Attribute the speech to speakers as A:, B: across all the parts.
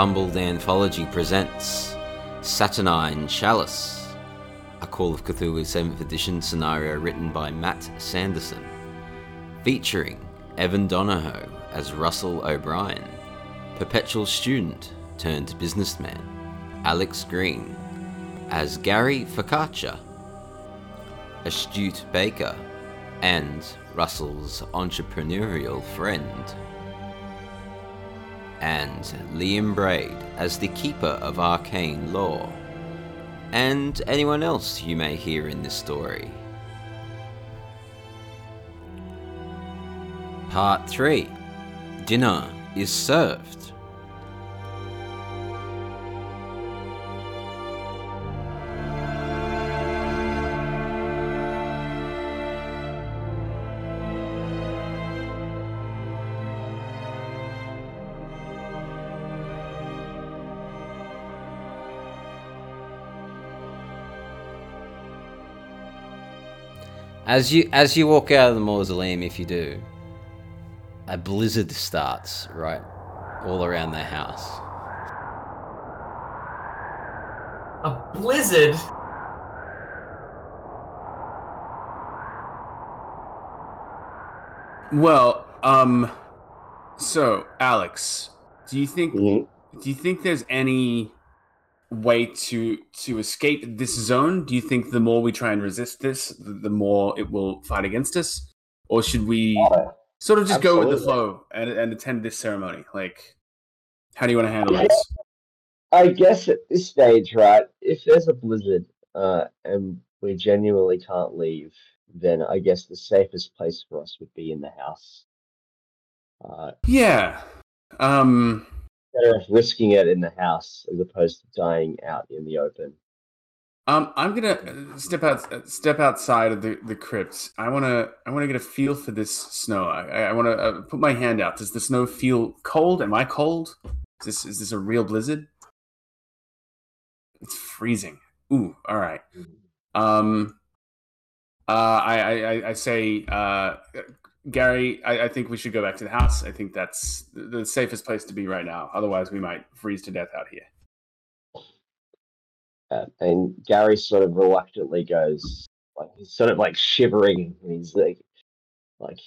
A: Fumbled Anthology presents Saturnine Chalice, a Call of Cthulhu 7th edition scenario written by Matt Sanderson, featuring Evin Donohoe as Russell O'Brien, perpetual student turned businessman, Alex Green as Gary Focaccia, astute baker, and Russell's entrepreneurial friend and Liam Braid as the Keeper of Arcane Lore, and anyone else you may hear in this story. Part 3 Dinner is served. As you as you walk out of the mausoleum, if you do, a blizzard starts right all around the house.
B: A blizzard?
C: Well, um, so Alex, do you think
D: Mhm.
C: do you think there's any way to to escape this zone? Do you think the more we try and resist this, the, the more it will fight against us, or should we
D: Oh,
C: sort of just go with the flow and, and attend this ceremony? Like, how do you want to handle this?
D: I guess at this stage, right, if there's a blizzard uh, and we genuinely can't leave, then I guess the safest place for us would be in the house. Uh,
C: Yeah. Um.
D: Better off risking it in the house as opposed to dying out in the open.
C: Um, I'm gonna uh, step out, uh, step outside of the, the crypt. I wanna, I wanna get a feel for this snow. I, I- wanna uh, put my hand out. Does the snow feel cold? Am I cold? Is this, is this a real blizzard? It's freezing. Ooh, all right. Um, uh, I, I, I- I say, uh, Gary, I, I think we should go back to the house. I think that's the safest place to be right now. Otherwise, we might freeze to death out here.
D: Uh, and Gary sort of reluctantly goes, like he's sort of like shivering, and he's like, like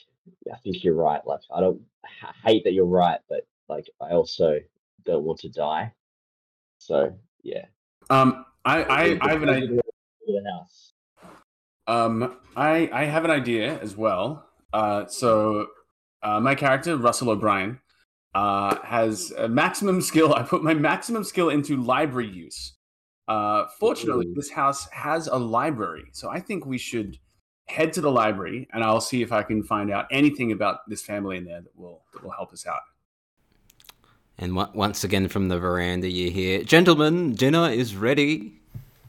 D: I think you're right. Like I don't I hate that you're right, but like I also don't want to die. So yeah,
C: Um, I, I, I have an idea.
D: The house.
C: Um, I I have an idea as well. Uh, so uh, my character Russell O'Brien uh, has a maximum skill. I put my maximum skill into library use. Uh, fortunately,
D: Ooh.
C: this house has a library, so I think we should head to the library, and I'll see if I can find out anything about this family in there that will that will help us out.
A: And on- once again from the veranda, you hear, "Gentlemen, dinner is ready."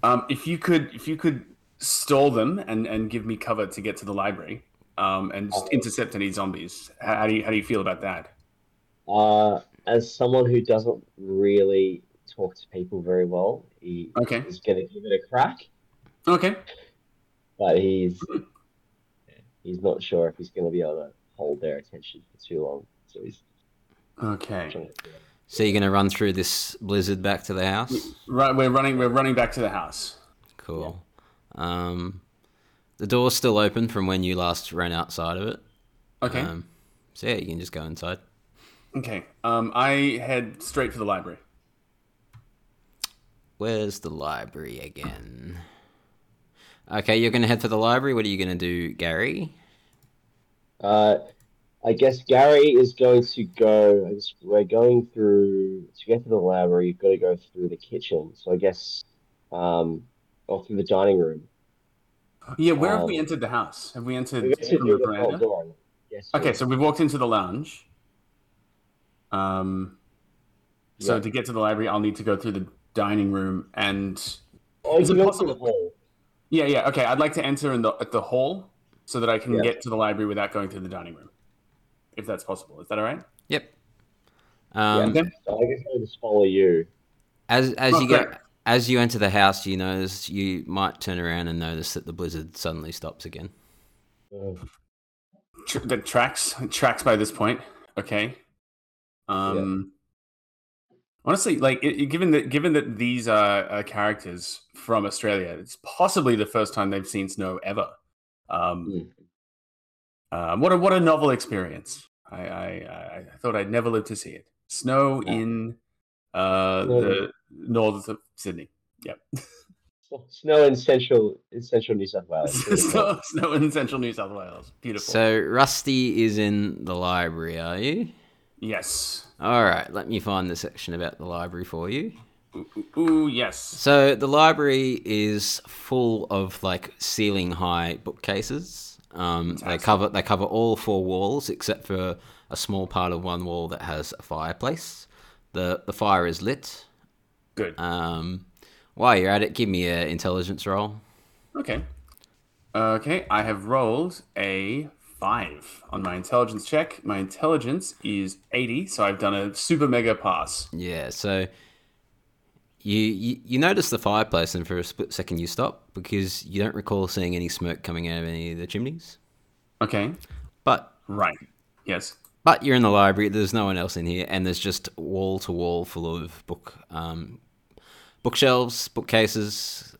C: Um, if you could, if you could stall them and and give me cover to get to the library, um, and just intercept any zombies. How, how do you how do you feel about that?
D: Uh, as someone who doesn't really talk to people very well, he
C: Okay.
D: is going to give it a crack,
C: Okay.
D: but he's he's not sure if he's going to be able to hold their attention for too long. So he's
C: Okay.
A: So you're gonna run through this blizzard back to the house.
C: Right, we're running. We're running back to the house.
A: Cool. Um, the door's still open from when you last ran outside of it.
C: Okay.
A: Um, so yeah, you can just go inside.
C: okay. Um, I head straight for the library.
A: Where's the library again? Okay, you're gonna head to the library. What are you gonna do, Gary?
D: Uh, I guess Gary is going to go. I guess we're going through to get to the library. You've got to go through the kitchen. So I guess, um, or through the dining room.
C: Yeah. Where have
D: Um,
C: we entered the house? Have we entered from the
D: the
C: veranda?
D: Yes.
C: Okay, so we've walked into the lounge. Um, so
D: Yeah.
C: to get to the library, I'll need to go through the dining room and
D: Oh,
C: is it possible-
D: the
C: yeah, yeah. Okay, I'd like to enter in the at the hall so that I can
D: Yeah.
C: get to the library without going through the dining room, if that's possible. Is that all right?
A: Yep. Um,
C: Okay.
D: So I guess I'll just follow you.
A: As as
C: Oh,
A: you get
C: great.
A: As you enter the house, you notice you might turn around and notice that the blizzard suddenly stops again.
C: The tracks tracks by this point. Okay. Um. Honestly, like it, it- given that given that these are uh, characters from Australia, it's possibly the first time they've seen snow ever. Um,
D: Mm.
C: uh, what a what a novel experience! I, I I I thought I'd never live to see it. Snow
D: Yeah.
C: in uh,
D: Northern.
C: the north of Sydney. Yep,
D: Snow in central in central New South Wales.
C: snow, snow in central New South Wales. Beautiful.
A: So Rusty is in the library, are you?
C: yes.
A: All right, let me find the section about the library for you.
C: Ooh, ooh, ooh, yes.
A: So the library is full of like ceiling high bookcases. Um, they cover they cover all four walls except for a small part of one wall that has a fireplace. The The fire is lit.
C: Good.
A: Um, while you're at it, give me an intelligence roll.
C: Okay. Okay, I have rolled a five on my intelligence check. My intelligence is 80, so I've done a super mega pass.
A: Yeah, so you, you you notice the fireplace, and for a split second you stop because you don't recall seeing any smoke coming out of any of the chimneys.
C: Okay.
A: But
C: Right. Yes.
A: But you're in the library. There's no one else in here, and there's just wall to wall full of book um, bookshelves, bookcases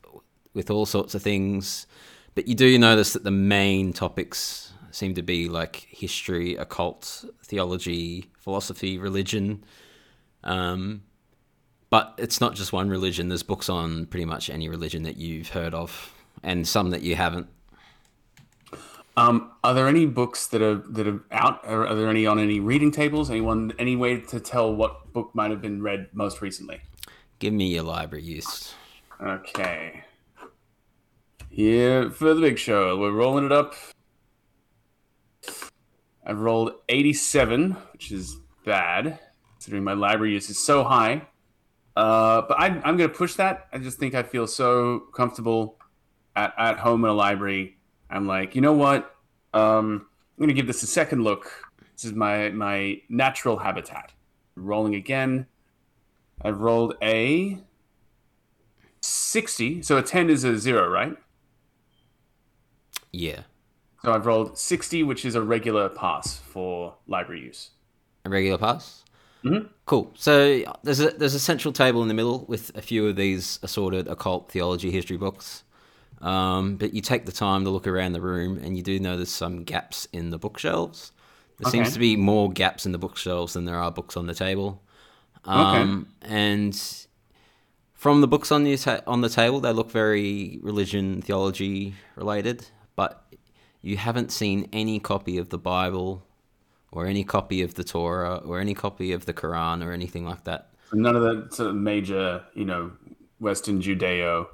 A: with all sorts of things. But you do notice that the main topics seem to be like history, occult, theology, philosophy, religion. Um, but it's not just one religion. There's books on pretty much any religion that you've heard of, and some that you haven't.
C: Um, are there any books that are that are out? Or are there any on any reading tables? Anyone any way to tell what book might have been read most recently?
A: Give me your library use.
C: Okay. Here for the big show. We're rolling it up. I've rolled 87, which is bad, considering my library use is so high. Uh, but I, I'm going to push that. I just think I feel so comfortable at, at home in a library. I'm like, you know what? Um, I'm going to give this a second look. This is my, my natural habitat. Rolling again. I've rolled a 60. So a 10 is a zero, right?
A: Yeah.
C: So I've rolled 60, which is a regular pass for library use.
A: A regular pass.
C: Mhm.
A: Cool. So there's a there's a central table in the middle with a few of these assorted occult theology history books. Um, but you take the time to look around the room, and you do notice some gaps in the bookshelves. There seems to be more gaps in the bookshelves than there are books on the table. Um, And from the books on the ta- on the table, they look very religion theology related, but you haven't seen any copy of the Bible or any copy of the Torah or any copy of the Quran or anything like that.
C: None of the sort of major, you know, Western Judeo,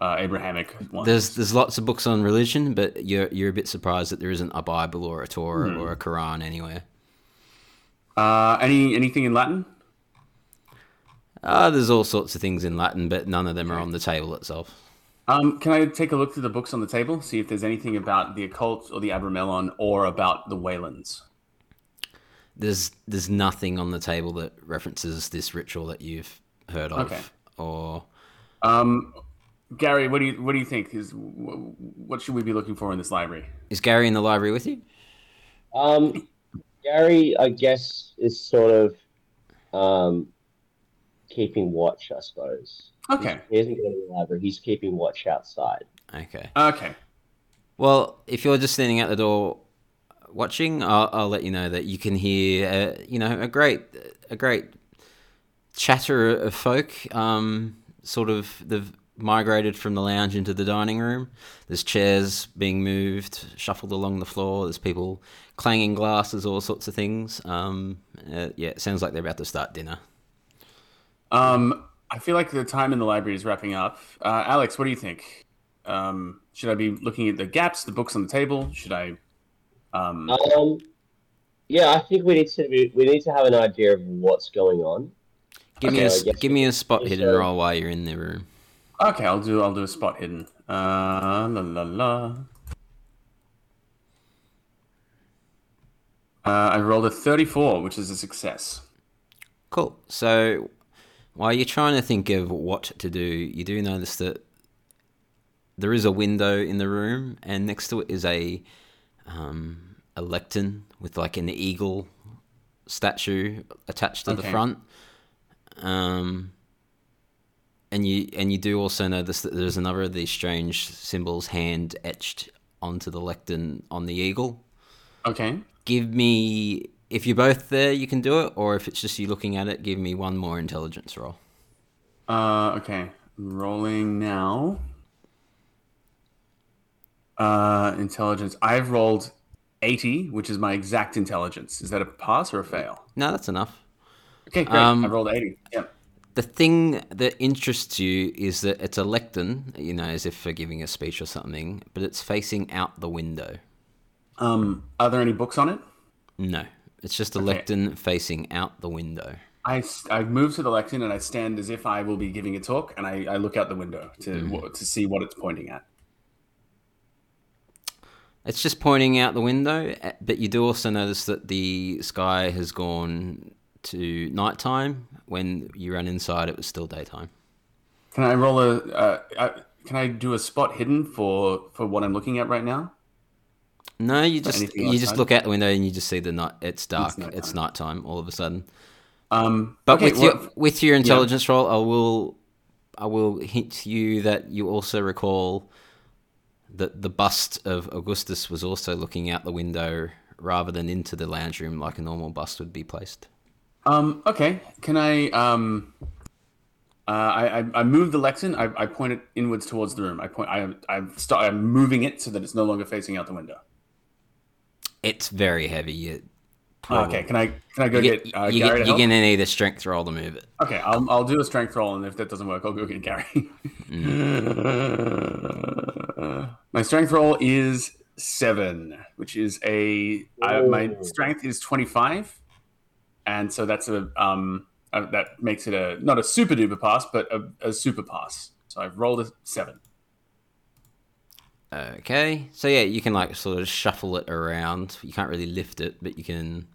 C: uh, Abrahamic ones.
A: There's there's lots of books on religion, but you're you're a bit surprised that there isn't a Bible or a Torah or a Quran anywhere.
C: uh, any anything in Latin?
A: Uh, there's all sorts of things in Latin, but none of them are on the table itself.
C: Um, can I take a look through the books on the table, see if there's anything about the occult or the Abramelin or about the Waylands?
A: There's there's nothing on the table that references this ritual that you've heard of,
C: Okay.
A: or
C: Um, Gary, what do you what do you think is what should we be looking for in this library?
A: is Gary in the library with you?
D: Um, Gary, I guess, is sort of um, keeping watch, I suppose.
C: Okay,
D: He isn't gone to the library. He's keeping watch outside.
A: Okay.
C: okay,
A: Well, if you're just standing at the door watching, I'll, I'll let you know that you can hear, uh, you know, a great, a great chatter of folk. Um, sort of, they've migrated from the lounge into the dining room. There's chairs being moved, shuffled along the floor. There's people clanging glasses, all sorts of things. Um, uh, yeah, it sounds like they're about to start dinner.
C: Um, I feel like the time in the library is wrapping up. Uh, Alex, what do you think? Um, should I be looking at the gaps, the books on the table? Should I? Um,
D: Um, yeah, I think we need to be, we need to have an idea of what's going on.
A: Give me
C: Okay,
A: a
D: I
A: s-
D: guess
A: give me a spot
D: we
A: hidden
D: should-
A: roll while you're in the room.
C: Okay, I'll do. I'll do a spot hidden. Uh, la la la. Uh, I rolled a thirty-four, which is a success.
A: Cool. So while you're trying to think of what to do, you do notice that there is a window in the room, and next to it is a um, a lectern with like an eagle statue attached to the front. Um, and you and you do also notice that there's another of these strange symbols hand etched onto the lectern on the eagle.
C: Okay.
A: Give me if you're both there, you can do it, or if it's just you looking at it, give me one more intelligence roll.
C: Uh, okay. Rolling now. Uh, intelligence. I've rolled 80, which is my exact intelligence. Is that a pass or a fail?
A: No, that's enough.
C: Okay, great.
A: Um,
C: I rolled 80. Yeah.
A: The thing that interests you is that it's a lectern, you know, as if for giving a speech or something, but it's facing out the window.
C: Um, are there any books on it?
A: No, it's just a
C: Okay.
A: lectern facing out the window.
C: I, I move to the lectern and I stand as if I will be giving a talk, and I, I look out the window to
A: Mm.
C: to see what it's pointing at.
A: It's just pointing out the window, eh, but you do also notice that the sky has gone to nighttime. When you ran inside, it was still daytime.
C: Can I roll a? Uh, uh, can I do a spot hidden for for what I'm looking at right now?
A: No, you just you just look out the window and you just see the night. It's dark.
C: nighttime.
A: It's nighttime all of a sudden.
C: Um,
A: But
C: okay,
A: with
C: well,
A: your with your intelligence roll, I will I will hint you that you also recall that the bust of Augustus was also looking out the window rather than into the lounge room like a normal bust would be placed.
C: Um, okay. Can I um uh, I, I I move the lectern. I, I point it inwards towards the room. I point. I I'm start. I'm moving it so that it's no longer facing out the window.
A: It's very heavy. You,
C: Okay. Can I can I go
A: you,
C: get uh,
A: you,
C: Gary?
A: get,
C: to
A: you're gonna need a strength roll to move it.
C: Okay. I'll I'll do a strength roll, and if that doesn't work, I'll go get Gary. My strength roll is seven, which is a I, my strength is twenty five, and so that's a um uh, that makes it a not a super duper pass, but a, a super pass. So I've rolled a seven.
A: Okay, so yeah, you can like sort of shuffle it around. You can't really lift it, but you can.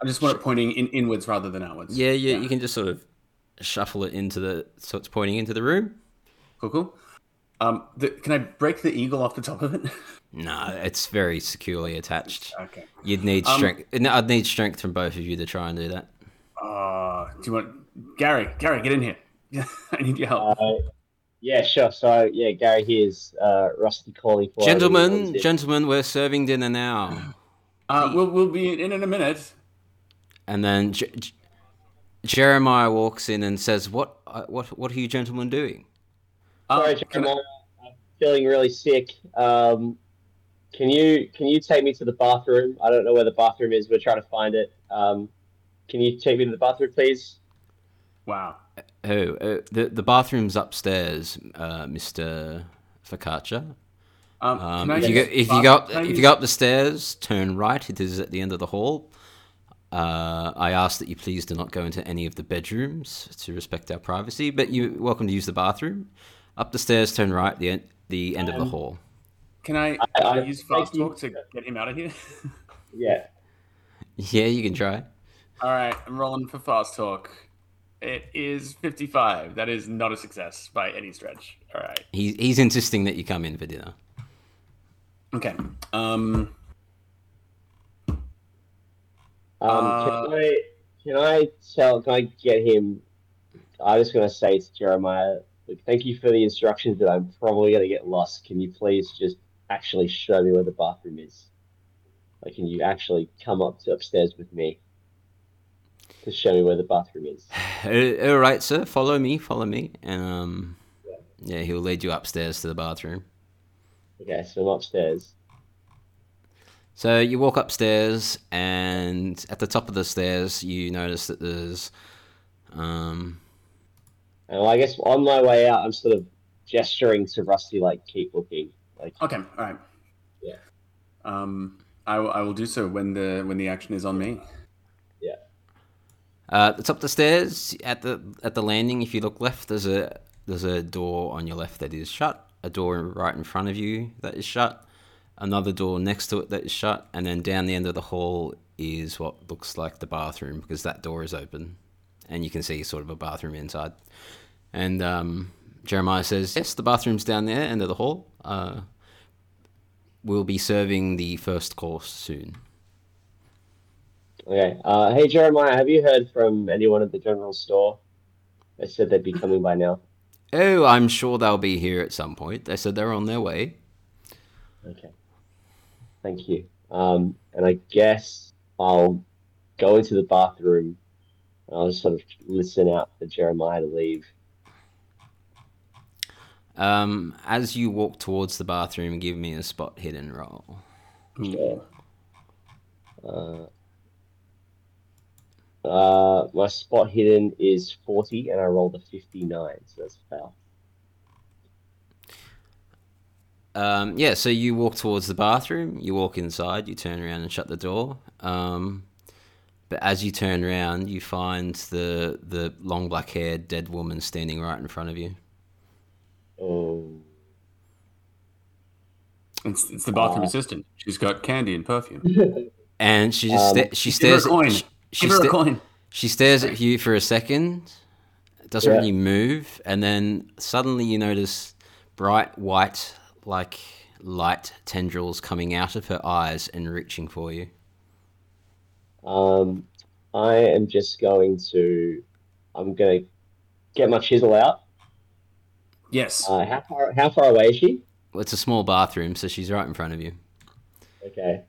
C: I just want it pointing in, inwards rather than outwards.
A: Yeah, yeah, you can just sort of shuffle it into the so it's pointing into the room.
C: Cool, cool. Um, the, can I break the eagle off the top of it?
A: No, it's very securely attached.
C: okay.
A: You'd need
C: Um,
A: strength. no, I'd need strength from both of you to try and do that.
C: Uh, do you want Gary? Gary, get in here. I need your help.
D: Uh, yeah, sure. So yeah, Gary here's uh, Rusty calling for
A: Gentlemen, gentlemen, we're serving dinner now.
C: Uh, we'll we'll be in in a minute.
A: And then J- J- Jeremiah walks in and says, "What, uh, what, what are you gentlemen doing?"
C: Uh,
D: Sorry,
C: can I-
D: Jeremiah, I'm feeling really sick. Um, can you can you take me to the bathroom? I don't know where the bathroom is. We're trying to find it. Um, can you take me to the bathroom, please?
C: wow.
A: Oh, uh, the the bathroom's upstairs, uh, Mister Focaccia.
C: Um,
A: Um, if you go if you go up if you go up the stairs, turn right. It is at the end of the hall. Uh, I ask that you please do not go into any of the bedrooms to respect our privacy, but you're welcome to use the bathroom. Up the stairs, turn right. The end, the end of the
D: Um,
A: hall.
C: Can I,
D: I-
C: can I
D: I-
C: use fast talk to get him out of here?
D: Yeah.
A: Yeah, you can try.
C: All right, I'm rolling for fast talk. It is 55. That is not a success by any stretch. All right.
A: He's he's insisting that you come in for dinner.
C: Okay. Um.
D: Um,
C: Uh,
D: can I can I tell? Can I get him? I'm just gonna say to Jeremiah, look, thank you for the instructions, but I'm probably gonna get lost. Can you please just actually show me where the bathroom is? Like, can you actually come up to upstairs with me to show me where the bathroom is?
A: Uh, All right, sir. Follow me. Follow me. Um, yeah, he'll lead you upstairs to the bathroom.
D: Okay, so I'm upstairs.
A: So you walk upstairs, and at the top of the stairs, you notice that there's um,
D: And well, I guess on my way out, I'm sort of gesturing to Rusty, like, keep looking. Like,
C: Okay. All right.
D: Yeah.
C: Um. I, will- I will do so when the when the action is on me. Yeah.
A: Uh, at the top of the stairs, at the at the landing, if you look left, there's a there's a door on your left that is shut. A door right in front of you that is shut. Another door next to it that is shut, and then down the end of the hall is what looks like the bathroom because that door is open, and you can see sort of a bathroom inside. And um, Jeremiah says, "Yes, the bathroom's down there, end of the hall. Uh, we'll be serving the first course soon."
D: okay. Uh, hey, Jeremiah, have you heard from anyone at the general store? They said they'd be coming by now.
A: Oh, I'm sure they'll be here at some point. They said they're on their way.
D: Okay. Thank you. Um, and I guess I'll go into the bathroom I'll just sort of listen out for Jeremiah to leave.
A: Um, as you walk towards the bathroom, give me a spot hidden roll.
D: Sure. Uh, uh, my spot hidden is 40 and I rolled a 59, so that's a fail.
A: Um, yeah, so you walk towards the bathroom, you walk inside, you turn around and shut the door. Um, but as you turn around, you find the the long black haired dead woman standing right in front of you.
D: Oh,
C: It's, it's the bathroom
D: Uh,
C: assistant. She's got candy and perfume.
A: And she just
D: Um,
A: sta- she
C: Give her a
A: stares
C: coin.
A: at, she, she
C: Give her a coin.
A: She stares at you for a second, doesn't
D: Yeah.
A: really move, and then suddenly you notice bright white, like light tendrils coming out of her eyes and reaching for you.
D: Um, I am just going to, I'm going to get my chisel out.
C: Yes.
D: Uh, how far, how far away is she?
A: Well, it's a small bathroom, so she's right in front of you.
D: Okay.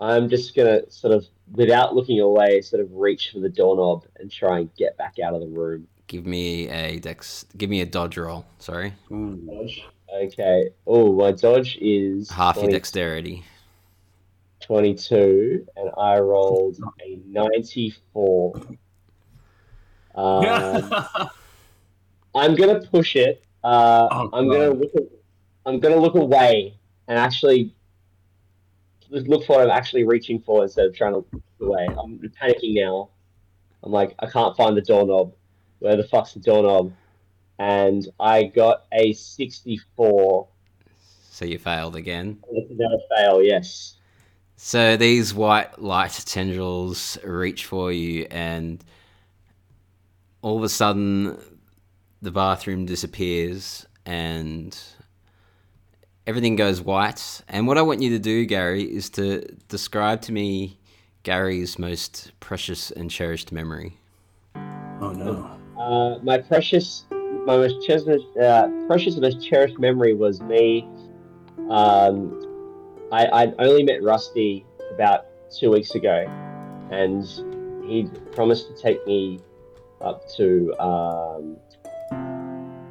D: I'm just gonna sort of, without looking away, sort of reach for the doorknob and try and get back out of the room.
A: Give me a dex. Give me a dodge roll. Sorry,
C: Ooh.
D: Dodge. Okay. Oh, my dodge is
A: half your dexterity.
D: 22, and I rolled a 94. Um, I'm gonna push it. Uh,
C: Oh,
D: I'm gonna look. At, I'm gonna look away and actually look for what I'm actually reaching for instead of trying to look away. I'm panicking now. I'm like, I can't find the doorknob. Where the fuck's the doorknob? And I got a 64.
A: So you failed again.
D: Another fail. Yes.
A: So these white light tendrils reach for you, and all of a sudden, the bathroom disappears, and everything goes white. And what I want you to do, Gary, is to describe to me Gary's most precious and cherished memory.
C: Oh no.
D: Uh, my precious, my most cherished, uh, precious and most cherished memory was me. Um, I I only met Rusty about two weeks ago, and he promised to take me up to um,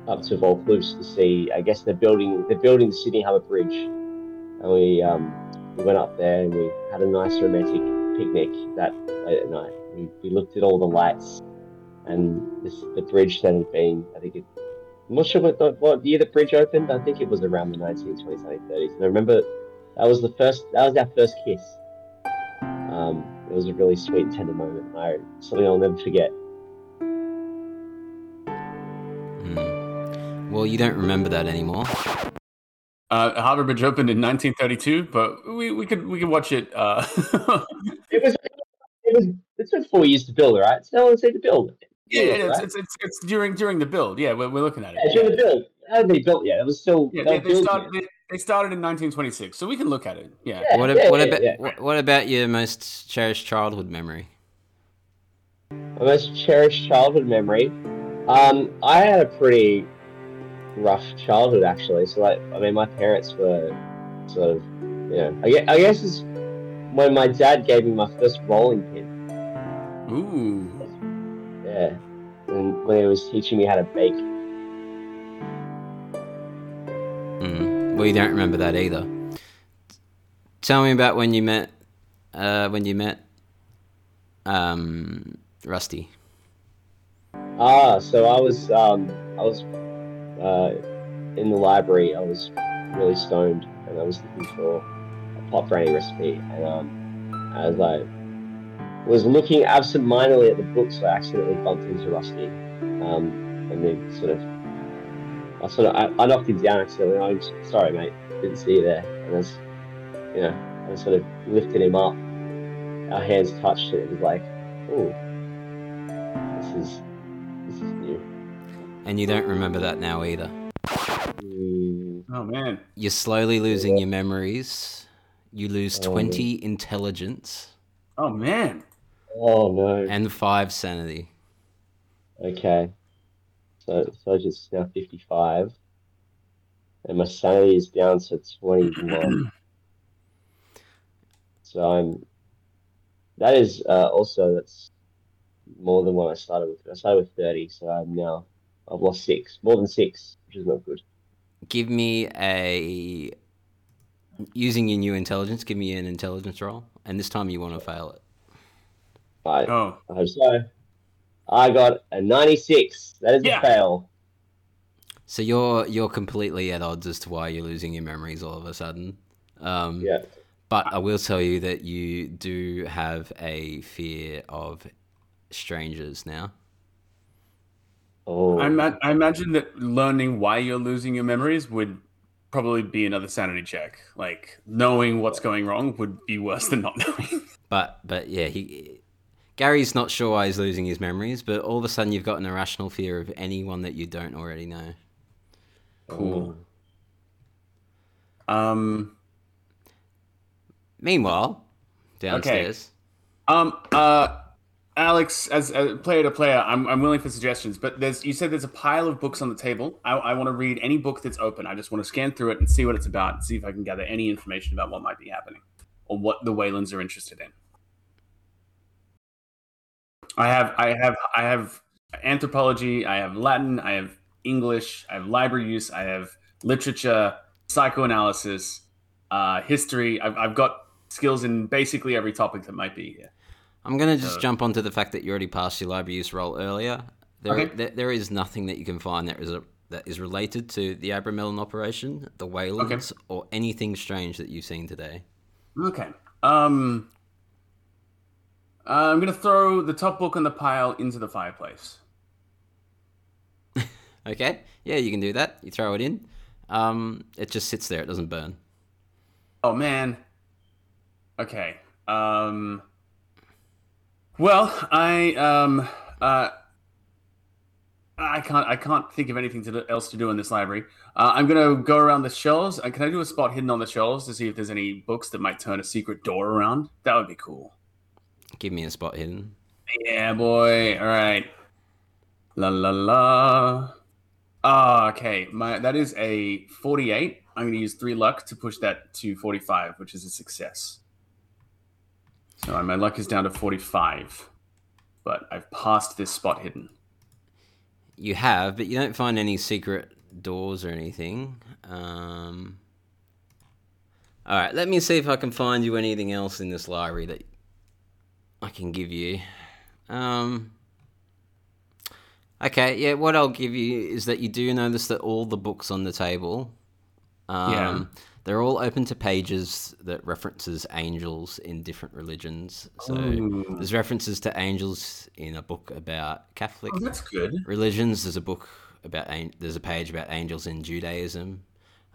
D: up to Vaucluse to see. I guess they're building they're building the Sydney Harbour Bridge, and we um, we went up there and we had a nice romantic picnic that late at night. We, we looked at all the lights and this, the bridge that had been, I think it, I'm not sure what, the, what year the bridge opened. I think it was around the 1920s, 1930s. And I remember that was the first, that was our first kiss. Um, it was a really sweet tender moment. I something I'll never forget.
A: Hmm. Well, you don't remember that anymore.
C: Uh, Harbour Bridge opened in 1932, but we, we could we could watch it. Uh,
D: It was, it was, it took four years to build, right? So let's say to build it.
C: yeah, yeah,
D: right?
C: it's, it's, it's it's during during the build. Yeah, we're, we're looking at it.
D: Yeah, during the build. How did they built yet? It was still.
C: Yeah,
D: they
C: they,
D: were
C: they,
D: building
C: started,
D: it.
C: they, they started in 1926, so we can look at it. Yeah.
D: Yeah,
A: What,
D: yeah,
A: what
D: yeah,
A: about
D: yeah.
A: what, what about your most cherished childhood memory?
D: My most cherished childhood memory. Um, I had a pretty rough childhood actually. So like, I mean, my parents were sort of, you know, I guess, I guess it's when my dad gave me my first rolling pin.
C: Ooh.
D: Yeah, and when he was teaching me how to bake.
A: Well, you don't remember that either. Tell me about when you met, uh, when you met, um, Rusty.
D: Ah, so I was, um, I was, uh, in the library. I was really stoned, and I was looking for a pot brownie recipe, and um, I was like, was looking absentmindedly at the book, so I accidentally bumped into Rusty, um, and then sort of, I sort of, I, I knocked him down accidentally. I'm sorry, mate, didn't see you there, and I was, you know, I sort of lifted him up. Our hands touched, and it was like, oh, this is, this is new.
A: And you don't remember that now either.
D: Mm,
C: Oh man.
A: You're slowly losing your memories. You lose
D: Oh.
A: 20 intelligence
C: Oh man.
D: oh no.
A: and 5 sanity.
D: Okay. So intelligence is now 55. And my sanity is down to 21. so I'm. That is uh, also that's more than what I started with. I started with 30, so I'm now. I've lost six, more than six, which is not good.
A: Give me a. Using your new intelligence, give me an intelligence roll. And this time you want to fail it.
D: I,
C: Oh,
D: I hope so. I got a 96. That is
C: Yeah.
D: a fail.
A: So you're you're completely at odds as to why you're losing your memories all of a sudden. Um,
D: Yeah.
A: But I will tell you that you do have a fear of strangers now.
D: Oh.
C: I, ima- I imagine that learning why you're losing your memories would probably be another sanity check. Like knowing what's going wrong would be worse than not knowing.
A: But but yeah, he Gary's not sure why he's losing his memories, but all of a sudden you've got an irrational fear of anyone that you don't already know.
C: Cool. um.
A: Meanwhile, downstairs,
C: Um. Uh. Alex, as a player to player, I'm, I'm willing for suggestions. But there's you said there's a pile of books on the table. I, I want to read any book that's open. I just want to scan through it and see what it's about, and see if I can gather any information about what might be happening, or what the Waylands are interested in. I have I have I have anthropology. I have Latin. I have English. I have library use. I have literature, psychoanalysis, uh, history. I've, I've got skills in basically every topic that might be here.
A: I'm gonna just
C: Uh,
A: jump onto the fact that you already passed your library use roll earlier. There,
C: Okay.
A: there, there is nothing that you can find that is a, that is related to the Abramelin operation, the Waylands, or anything strange that you've seen today.
C: Okay. Um, uh, I'm gonna throw the top book on the pile into the fireplace.
A: Okay, yeah, you can do that. You throw it in. Um, it just sits there; it doesn't burn.
C: Oh man. Okay. Um. Well, I um uh. I can't. I can't think of anything to else to do in this library. Uh, I'm gonna go around the shelves. Uh, can I do a spot hidden on the shelves to see if there's any books that might turn a secret door around? That would be cool.
A: Give me a spot hidden.
C: Yeah, boy. All right. La la la. Ah, okay. My that is a 48. I'm going to use three luck to push that to 45, which is a success. So my luck is down to 45, but I've passed this spot hidden.
A: You have, but you don't find any secret doors or anything. Um, all right, let me see if I can find you anything else in this library that I can give you. Um, okay, yeah, what I'll give you is that you do notice that all the books on the table, um,
C: Yeah.
A: they're all open to pages that references angels in different religions. So there's references to angels in a book about Catholic
C: Oh, that's good.
A: religions. There's a book about there's a page about angels in Judaism,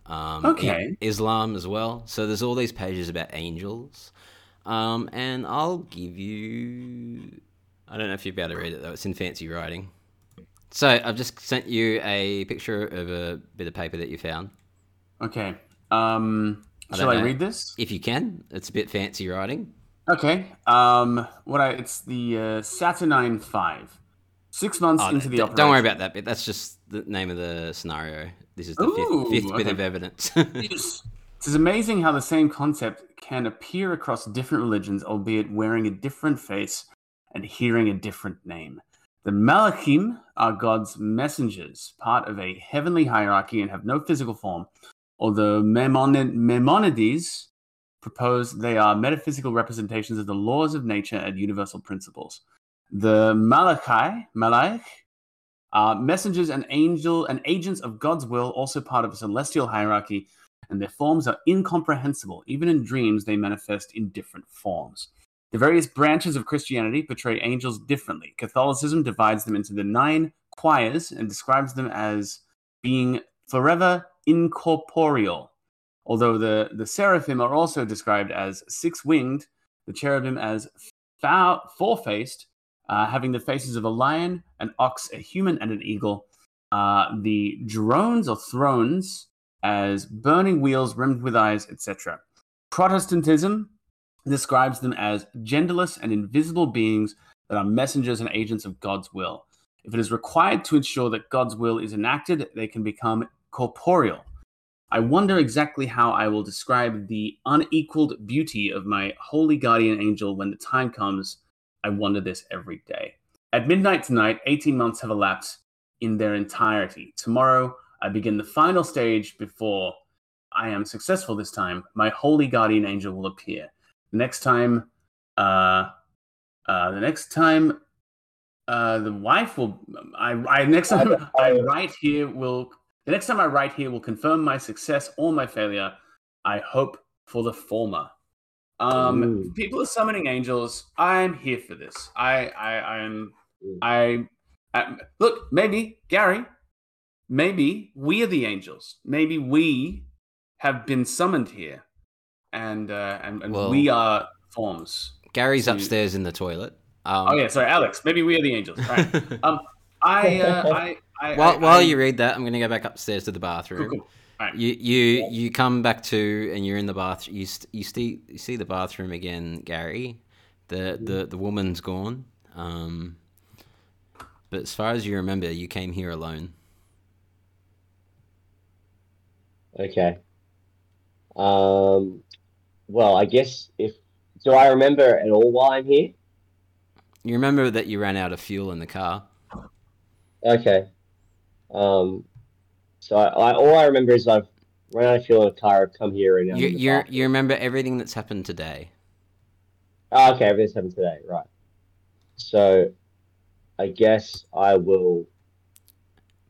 A: um,
C: Okay.
A: Islam as well. So there's all these pages about angels, um, and I'll give you. I don't know if you'll be able to read it though. It's in fancy writing. So I've just sent you a picture of a bit of paper that you found.
C: Okay. Um,
A: I
C: shall I read this?
A: If you can, it's a bit fancy writing.
C: Okay. Um, what I it's the uh, Saturnine Five. Six months
A: Oh,
C: into the
A: d-
C: operation.
A: don't worry about that bit. That's just the name of the scenario. This is the
C: Ooh,
A: fifth, fifth bit of evidence.
C: Yes. It's amazing how the same concept can appear across different religions, albeit wearing a different face and hearing a different name. The Malachim are God's messengers, part of a heavenly hierarchy and have no physical form, although Maimonid- Maimonides propose they are metaphysical representations of the laws of nature and universal principles. The Malachi, Malaich, are messengers and angel and agents of God's will, also part of a celestial hierarchy, and their forms are incomprehensible. Even in dreams, they manifest in different forms. The various branches of Christianity portray angels differently. Catholicism divides them into the nine choirs and describes them as being forever incorporeal. Although the, the seraphim are also described as six winged, the cherubim as four faced, uh, having the faces of a lion, an ox, a human, and an eagle. Uh, the drones or thrones as burning wheels rimmed with eyes, etc. Protestantism describes them as genderless and invisible beings that are messengers and agents of God's will. If it is required to ensure that God's will is enacted, they can become corporeal. I wonder exactly how I will describe the unequaled beauty of my holy guardian angel when the time comes. I wonder this every day. At midnight tonight, 18 months have elapsed in their entirety. Tomorrow, I begin the final stage before I am successful this time. My holy guardian angel will appear. The next time, uh, uh, the next time, uh, the wife will. I, I next time I write here will. The next time I write here will confirm my success or my failure. I hope for the former. Um,
D: Ooh.
C: people are summoning angels. I'm here for this. I, I, I'm, I, I, look. Maybe Gary. Maybe we are the angels. Maybe we have been summoned here, and uh, and, and
A: Well-
C: we are forms.
A: Gary's
C: So-
A: upstairs in the toilet. Um,
C: Oh yeah, sorry, Alex. Maybe we are the angels. Right. um, I, uh, I, I,
A: while
C: I,
A: while you read that, I'm going to go back upstairs to the bathroom.
C: cool. Alright.
A: You you you come back to and you're in the bath. You st- you see you see the bathroom again, Gary. The the the woman's gone. Um, but as far as you remember, you came here alone.
D: Okay. Um. Well, I guess if do I remember at all while I'm here?
A: You remember that you ran out of fuel in the car.
D: Okay. Um. So I, I all I remember is I've run out of fuel in a car. I've come here and
A: You you you remember everything that's happened today.
D: Oh, okay, everything's happened today, right? So, I guess I will.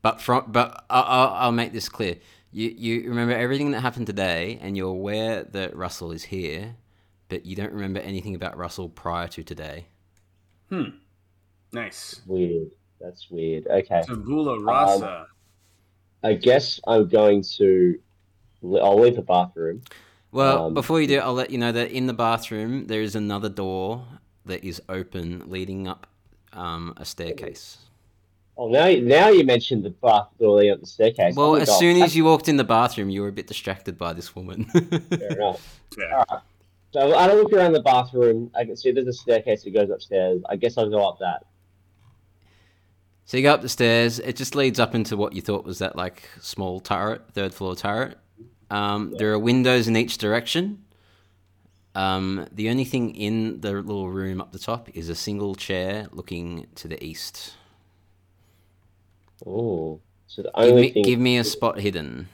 A: But from but I'll, I'll make this clear. You you remember everything that happened today, and you're aware that Russell is here, but you don't remember anything about Russell prior to today.
C: Hmm. Nice.
D: Weird. That's weird. Okay.
C: Tabula rasa.
D: I guess I'm going to. I'll leave the bathroom.
A: Well,
D: Um,
A: before you do, I'll let you know that in the bathroom there is another door that is open, leading up um, a staircase.
D: Oh, now now you mentioned the bath door leading up the staircase.
A: Well,
D: Oh
A: as
D: God.
A: soon as you walked in the bathroom, you were a bit distracted by this woman.
D: Fair enough.
C: yeah.
D: So I don't look around the bathroom. I can see there's a staircase that goes upstairs. I guess I'll go up that.
A: So you go up the stairs. It just leads up into what you thought was that like small turret, third floor turret. Um, There are windows in each direction. Um, the only thing in the little room up the top is a single chair looking to the east.
D: Oh, so the
A: Give
D: only
A: me,
D: thing
A: give me a spot hidden.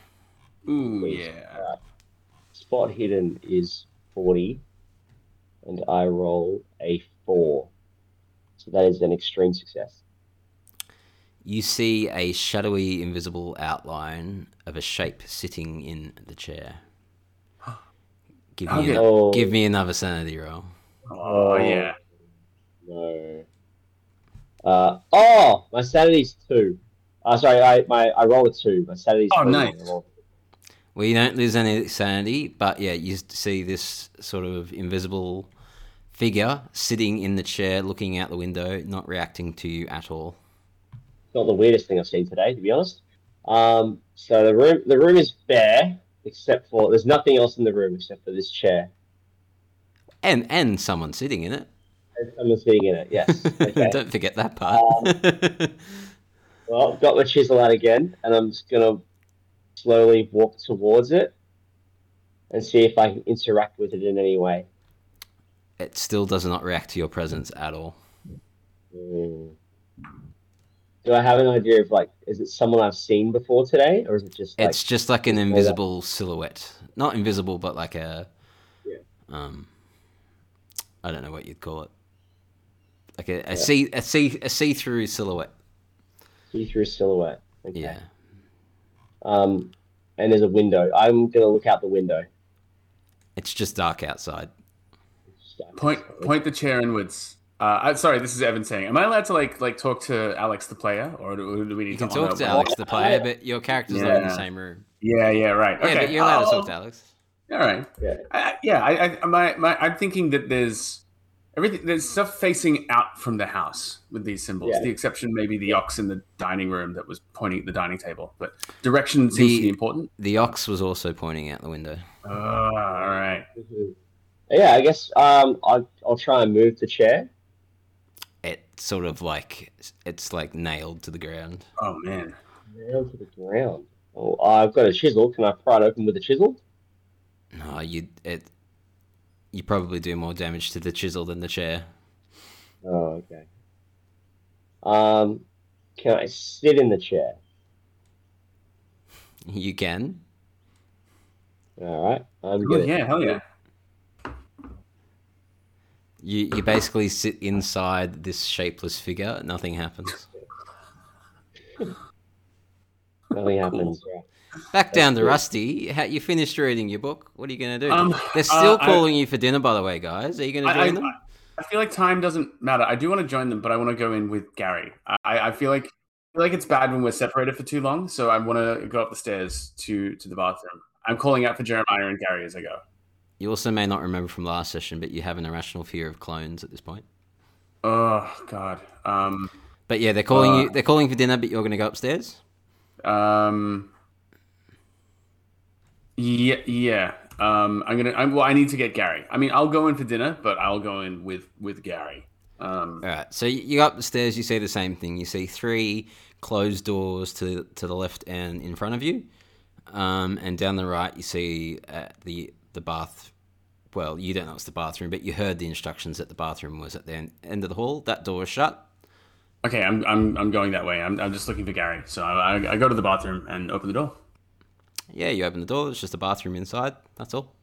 C: Ooh, yeah.
D: spot hidden is forty, and I roll a four. So that is an extreme success.
A: You see a shadowy, invisible outline of a shape sitting in the chair. Give me,
C: Okay.
A: ano-
D: Oh,
A: give me another sanity roll.
C: Oh, yeah.
D: No. Uh, oh, my sanity's two. Uh, sorry, I my I roll a two. My sanity's
C: Oh,
D: three.
C: nice.
A: Well, you don't lose any sanity, but yeah, you see this sort of invisible figure sitting in the chair, looking out the window, not reacting to you at all.
D: Not the weirdest thing I've seen today, to be honest. Um, so the room the room is bare except for there's nothing else in the room except for this chair.
A: And and someone sitting in it.
D: There's someone sitting in it. Yes. Okay.
A: don't forget that part.
D: well, I've got my chisel out again, and I'm just gonna slowly walk towards it and see if I can interact with it in any way.
A: it still does not react to your presence at all.
D: Hmm. Do I have an idea of like, is it someone I've seen before today, or is it just like
A: it's just like an invisible silhouette. Not invisible, but like a
D: Yeah.
A: um I don't know what you'd call it. Like a, a see a see a see through silhouette.
D: See-through silhouette? Okay.
A: Yeah.
D: Um, and there's a window. I'm gonna look out the window.
A: It's just dark outside.
C: Point point the chair inwards. Uh, I, sorry, this is Evin saying. Am I allowed to like like talk to Alex the player, or do, do we need
A: You can
C: to
A: talk to Alex the player, but your character's not in the same room.
C: Yeah, yeah, right.
A: Yeah, but you're allowed to
C: I'll-
A: talk to Alex.
C: All right.
D: Yeah.
C: I, I- yeah, I, I, my, my, I'm thinking that there's everything. There's stuff facing out from the house with these symbols.
D: Yeah.
C: The exception maybe the ox in the dining room that was pointing at the dining table. But direction seems
A: The-
C: to be important.
A: The ox was also pointing out the window.
C: Oh, all right.
D: Mhm. Yeah, I guess um, I'll, I'll try and move the chair.
A: It sort of like it's like nailed to the ground.
C: Oh man.
D: nailed to the ground. Oh, I've got a chisel. Can I pry it open with a chisel?
A: No, you it. You probably do more damage to the chisel than the chair.
D: Oh, okay. Um, can I sit in the chair?
A: You can.
D: All right. I'm
C: Oh,
D: good.
C: yeah, hell yeah.
A: You you basically sit inside this shapeless figure. Nothing happens.
D: Nothing happens. Yeah.
A: Back down to. Rusty. How, you finished reading your book. What are you going to do?
C: Um,
A: They're still
C: uh, I-
A: calling you for dinner, by the way, guys. Are you going to join
C: I,
A: them?
C: I feel like time doesn't matter. I do want to join them, but I want to go in with Gary. I, I feel like I feel like it's bad when we're separated for too long, so I want to go up the stairs to to the bathroom. I'm calling out for Jeremiah and Gary as I go.
A: You also may not remember from last session, but you have an irrational fear of clones at this point.
C: Oh God. Um.
A: But yeah, they're calling
C: Uh,
A: you. They're calling for dinner, but you're going to go upstairs.
C: Um. Yeah. Yeah. Um. I'm gonna. I, well, I need to get Gary. I mean, I'll go in for dinner, but I'll go in with with Gary. Um.
A: All right. So you you go up the stairs. You see the same thing. You see three closed doors to to the left and in front of you, um, and down the right you see uh, the the bath. Well, you don't know it's the bathroom, but you heard the instructions that the bathroom was at the end, end of the hall. That door is shut.
C: Okay. I'm. I'm. I'm going that way. I'm. I'm just looking for Gary. So I, I, I go to the bathroom and open the door.
A: Yeah, you open the door. It's just a bathroom inside. That's all.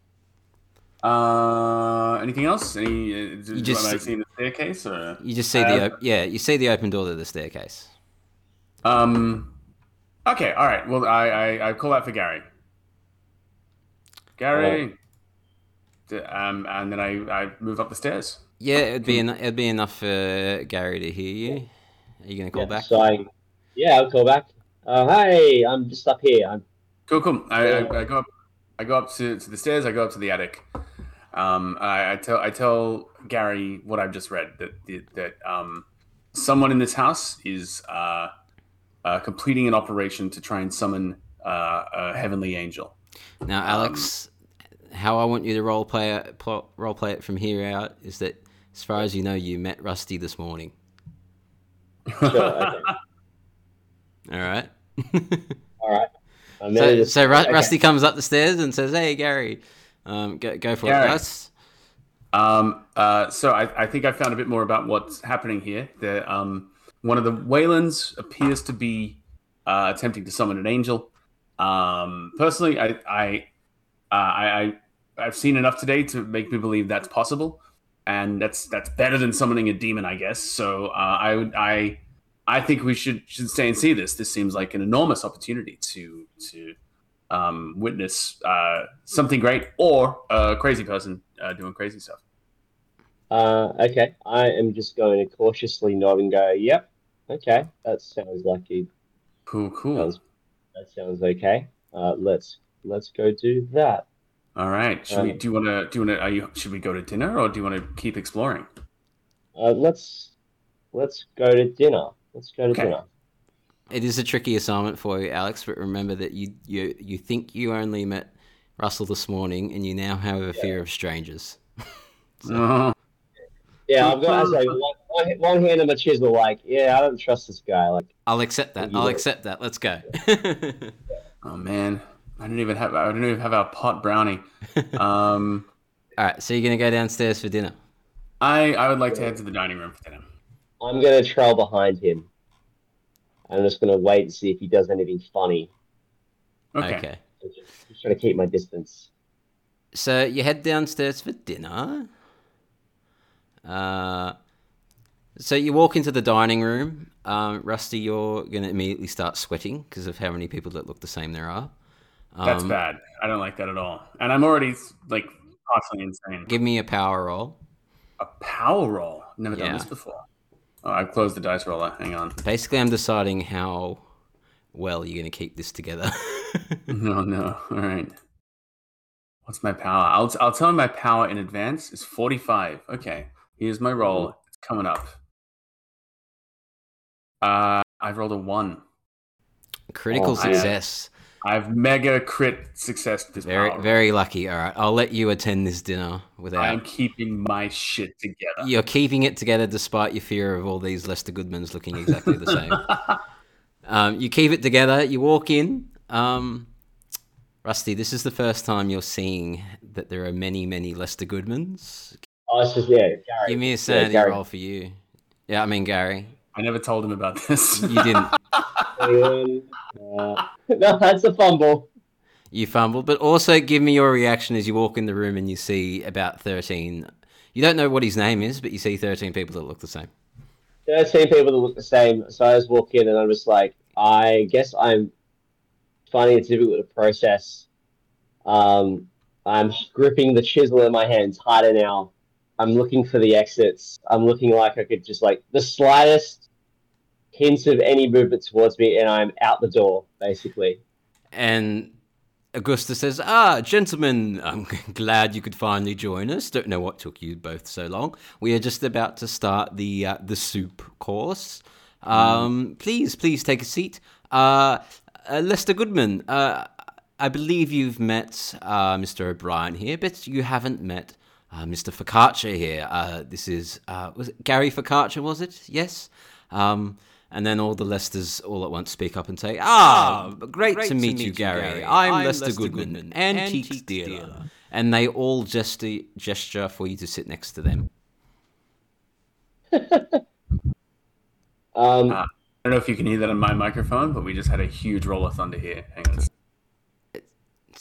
C: Uh, anything else? Any? Uh, do,
A: just-
C: am I seeing the staircase or?
A: You just see the
C: Uh,
A: op- yeah. You see the open door to the staircase.
C: Um. Okay. All right. Well, I I, I call out for Gary. Gary. D- Um, and then I I move up the stairs.
A: Yeah, it'd be en- it'd be enough for Gary to hear you. Are you gonna call
D: Yeah,
A: back?
D: So I, yeah, I'll call back. Uh, hey, I'm just up here. I'm
C: Cool. Cool. I, I, I go up. I go up to, to the stairs. I go up to the attic. Um, I, I tell I tell Gary what I've just read that that, that um, someone in this house is uh, uh, completing an operation to try and summon uh, a heavenly angel.
A: Now, Alex, how I want you to role play it, pl- role play it from here out is that, as far as you know, you met Rusty this morning.
D: sure. Okay.
A: All right.
D: All right. I'm
A: so,
D: gonna
A: so Ru-
D: okay.
A: Rusty comes up the stairs and says, "Hey, Gary, um, go go for
C: Gary.
A: it, Russ."
C: Um, uh, so I, I think I found a bit more about what's happening here. The, um, one of the Waylands appears to be uh, attempting to summon an angel. Um, personally, I I, uh, I I I've seen enough today to make me believe that's possible, and that's that's better than summoning a demon, I guess. So uh, I would I I think we should should stay and see this. This seems like an enormous opportunity to to um, witness uh, something great or a crazy person uh, doing crazy stuff.
D: Uh, okay. I am just going to cautiously nod and go, "Yep, okay, that sounds like it.
C: Cool, cool.
D: Sounds, that sounds okay. Uh, let's let's go do that.
C: All right. Should we?
D: Um,
C: Do you want to? Do you want to? Are you? Should we go to dinner or do you want to keep exploring?
D: Uh, let's let's go to dinner. Let's go to
C: Okay.
D: dinner.
A: It is a tricky assignment for you, Alex, but remember that you you you think you only met Russell this morning, and you now have a fear of strangers.
C: Oh,
D: Yeah, I've got I say one, one, one hand on the chisel. Like, yeah, I don't trust this guy. Like,
A: I'll accept that. I'll
D: know.
A: accept that. Let's go.
C: oh man, I don't even have. I don't even have our pot brownie. Um,
A: All right, so you're gonna go downstairs for dinner.
C: I I would like to head to the dining room for dinner.
D: I'm gonna trail behind him. I'm just gonna wait and see if he does anything funny.
C: Okay.
A: okay.
D: Just trying to keep my distance.
A: So you head downstairs for dinner. Uh, so you walk into the dining room. Um, Rusty, you're going to immediately start sweating because of how many people that look the same there are. Um,
C: That's bad. I don't like that at all. And I'm already like partially insane.
A: Give me a power roll.
C: A power roll. Never done this before. Oh, I closed the dice roller. Hang on.
A: Basically, I'm deciding how well you're going to keep this together.
C: No, no. All right. What's my power? I'll I'll tell him my power in advance is 45. Okay. Here's my roll. It's coming up. Uh, I've rolled a one.
A: Critical
C: Oh, I,
A: success.
C: I've mega crit success this
A: Very,
C: power.
A: very lucky. All right, I'll let you attend this dinner without.
C: I'm keeping my shit together.
A: You're keeping it together despite your fear of all these Lester Goodmans looking exactly the same. um, you keep it together. You walk in. Um, Rusty, this is the first time you're seeing that there are many, many Lester Goodmans.
D: Oh, it's just yeah, Gary.
A: Give me a
D: Yeah,
A: sanity
D: Gary.
A: roll for you. Yeah, I mean Gary.
C: I never told him about this.
A: You didn't.
D: Uh, no, that's a fumble.
A: You fumbled, but also give me your reaction as you walk in the room and you see about thirteen. You don't know what his name is, but you see thirteen people that look the same.
D: Thirteen people that look the same. So I just walk in and I'm just like, I guess I'm finding it difficult to process. Um, I'm gripping the chisel in my hands harder now. I'm looking for the exits. I'm looking like I could just like the slightest hints of any movement towards me, and I'm out the door basically.
A: And Augustus says, Ah, gentlemen, I'm glad you could finally join us. Don't know what took you both so long. We are just about to start the uh, the soup course. Um, Please, please take a seat. Uh, uh, Lester Goodman, uh, I believe you've met uh, Mr. O'Brien here, but you haven't met uh, Mr. Focaccia here. This is, was it Gary Focaccia, was it? Yes? Um, and then all the Lesters all at once speak up and say, Ah, great, to, meet you, Gary. I'm, Lester, Goodman, antiques dealer. And they all gesture, gesture for you to sit next to them.
D: Um,
C: Ah. I don't know if you can hear that on my microphone, but we just had a huge roll of thunder here. Hang on.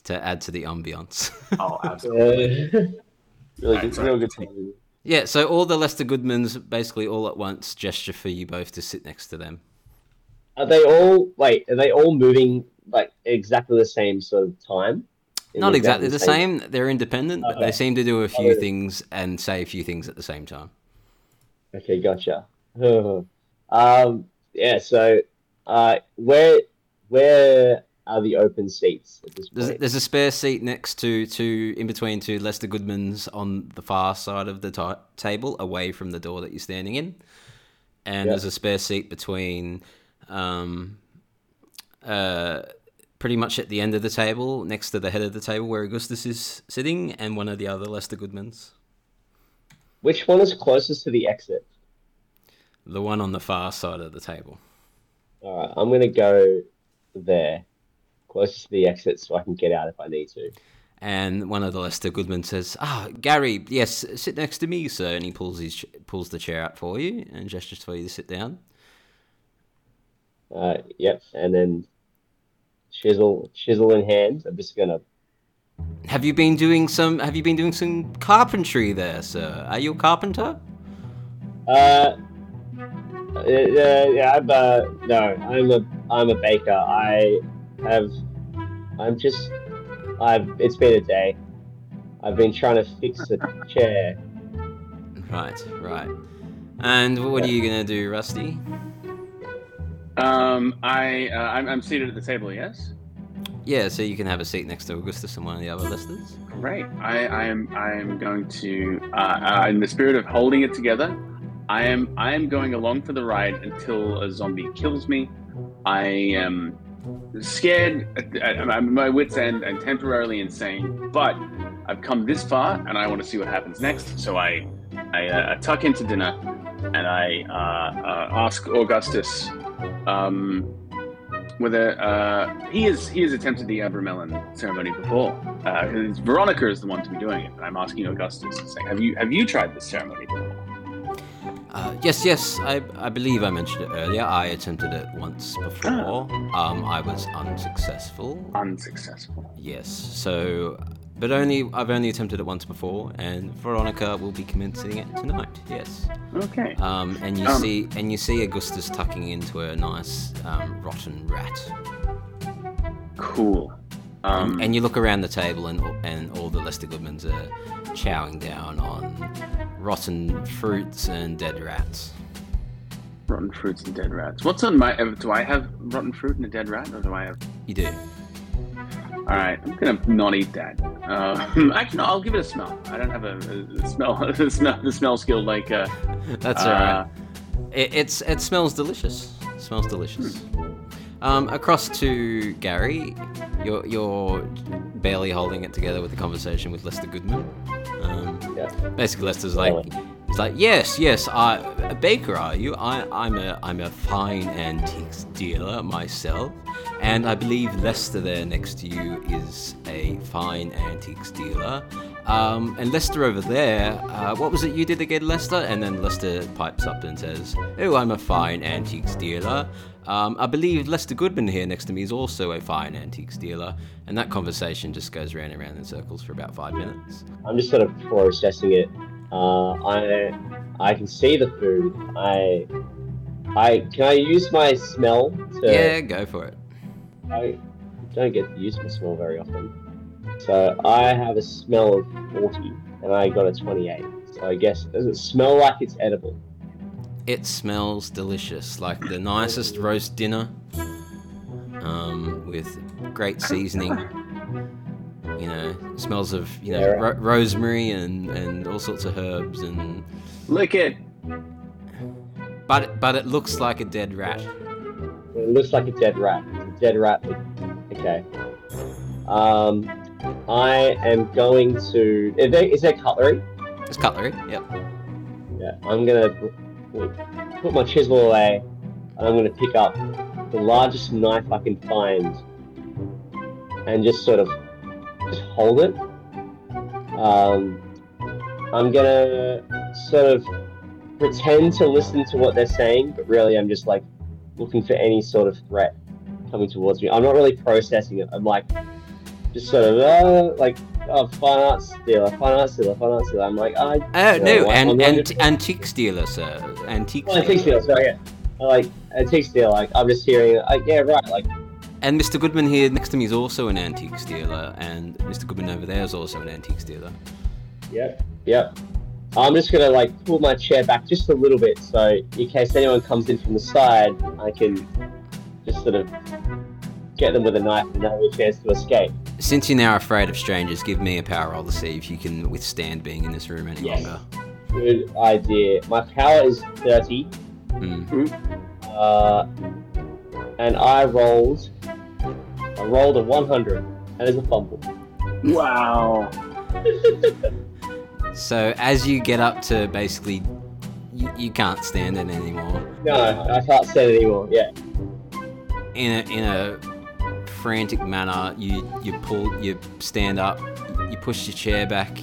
A: to add to the ambiance.
C: Oh, absolutely.
D: uh, really
C: Alright,
D: good,
C: sorry.
D: real good timing.
A: Yeah, so all the Lester Goodmans basically all at once gesture for you both to sit next to them.
D: Are they all wait? Are they all moving like exactly the same sort of time?
A: Not exactly the same. They're independent, but they seem to do a few
D: Okay.
A: things and say a few things at the same time.
D: Okay, gotcha. um, yeah. So, uh, where where are the open seats at this
A: There's,
D: point?
A: there's a spare seat next to, to in between two Lester Goodmans on the far side of the ta table, away from the door that you're standing in. And
D: Yeah.
A: there's a spare seat between, um, uh, pretty much at the end of the table, next to the head of the table where Augustus is sitting, and one of the other Lester Goodmans.
D: Which one is closest to the exit?
A: The one on the far side of the table.
D: All right, I'm gonna go there, closest to the exit, so I can get out if I need to.
A: And one of the Lester Goodman says, "Ah, Gary, yes, sit next to me, sir." And he pulls his pulls the chair out for you and gestures for you to sit down.
D: Uh, yep, and then chisel chisel in hand. I'm just gonna.
A: Have you been doing some? Have you been doing some carpentry there, sir? Are you a carpenter?
D: Uh, uh, yeah, I'm uh, no, I'm a I'm a baker. I have, I'm just, I've. It's been a day. I've been trying to fix a chair.
A: Right, right. And what are you gonna do, Rusty?
C: Um, I uh, I'm, I'm seated at the table. Yes.
A: Yeah, so you can have a seat next to Augustus and one of the other Lesters.
C: Great. I, I am I am going to uh, uh, in the spirit of holding it together. I am I am going along for the ride until a zombie kills me. I am scared. I'm my wits end and temporarily insane, but I've come this far and I want to see what happens next. So I I uh, tuck into dinner and I uh, uh, ask Augustus um, whether uh, he has he has attempted the Abramelin ceremony before. Uh, Veronica is the one to be doing it. And I'm asking Augustus saying, "Have you have you tried this ceremony before?"
A: Uh, yes, yes, I, I believe I mentioned it earlier. I attempted it once before. Um, I was unsuccessful.
C: Unsuccessful.
A: Yes, so, but only I've only attempted it once before, and Veronica will be commencing it tonight. Yes.
C: Okay.
A: Um, and you
C: Um,
A: see, and you see Augustus tucking into a nice um, rotten rat.
C: Cool. Um,
A: and you look around the table, and and all the Lester Goodmans are chowing down on rotten fruits and dead rats.
C: rotten fruits and dead rats. What's on my? uh, Do I have rotten fruit and a dead rat, or do I have?
A: You do.
C: All right, I'm gonna not eat that. Uh, actually, no, I'll give it a smell. I don't have a, a smell, the smell, the smell skill like. Uh,
A: That's
C: uh,
A: alright. It, it's it smells delicious. It smells delicious. Um, across to Gary, you're you're barely holding it together with the conversation with Lester Goodman. Um,
D: Yeah.
A: basically, Lester's like, he's like, yes, yes, I, a baker, are you? I, I'm a I'm a fine antiques dealer myself, and I believe Lester there next to you is a fine antiques dealer. Um, and Lester over there, uh, what was it you did again, Lester? And then Lester pipes up and says, "Oh, I'm a fine antiques dealer." Um, I believe Lester Goodman here next to me is also a fine antiques dealer, and that conversation just goes round and round in circles for about five minutes.
D: I'm just sort of processing it. Uh, I I can see the food. I I can I use my smell to
A: Yeah, go for it.
D: I don't get used to use my smell very often. So I have a smell of 40 and I got a 28. So I guess, does it smell like it's edible?
A: It smells delicious, like the nicest roast dinner, um, with great seasoning. You know, smells of you know
D: Yeah, right.
A: ro- rosemary and, and all sorts of herbs and
C: Lick it.
A: but but it looks like a dead rat.
D: It looks like a dead rat. It's a dead rat. Okay. Um, I am going to. Is there, is there cutlery?
A: It's cutlery. Yep.
D: Yeah. I'm gonna put my chisel away, and I'm gonna pick up the largest knife I can find, and just sort of just hold it. Um, I'm gonna sort of pretend to listen to what they're saying, but really I'm just like looking for any sort of threat coming towards me. I'm not really processing it. I'm like just sort of uh, like oh, fine arts dealer, fine arts dealer, fine arts dealer. I'm like I
A: Oh no, an, ant- antique dealer, sir. Antique.
D: Oh, antique dealer, sorry, yeah. Like antique dealer, like I'm just hearing like yeah, right, like
A: And Mr. Goodman here next to me is also an antique dealer, and Mr. Goodman over there is also an antique dealer.
D: Yep. Yep. I'm just gonna like pull my chair back just a little bit so in case anyone comes in from the side, I can just sort of get them with a knife and have a chance to escape.
A: Since you're now afraid of strangers, give me a power roll to see if you can withstand being in this room any
D: Yes.
A: longer.
D: Good idea. My power is 30,
A: Mm.
D: uh, and I rolled. I rolled a 100, and there's a fumble.
C: Wow.
A: So as you get up to basically, you, you can't stand it anymore.
D: No, I can't stand it anymore. Yeah.
A: In a in a frantic manner, you you pull, you stand up, you push your chair back.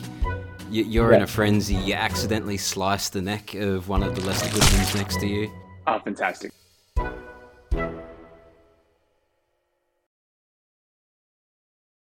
A: You, you're in a frenzy. You accidentally slice the neck of one of the Lester Goodmans next to you.
C: Oh, fantastic.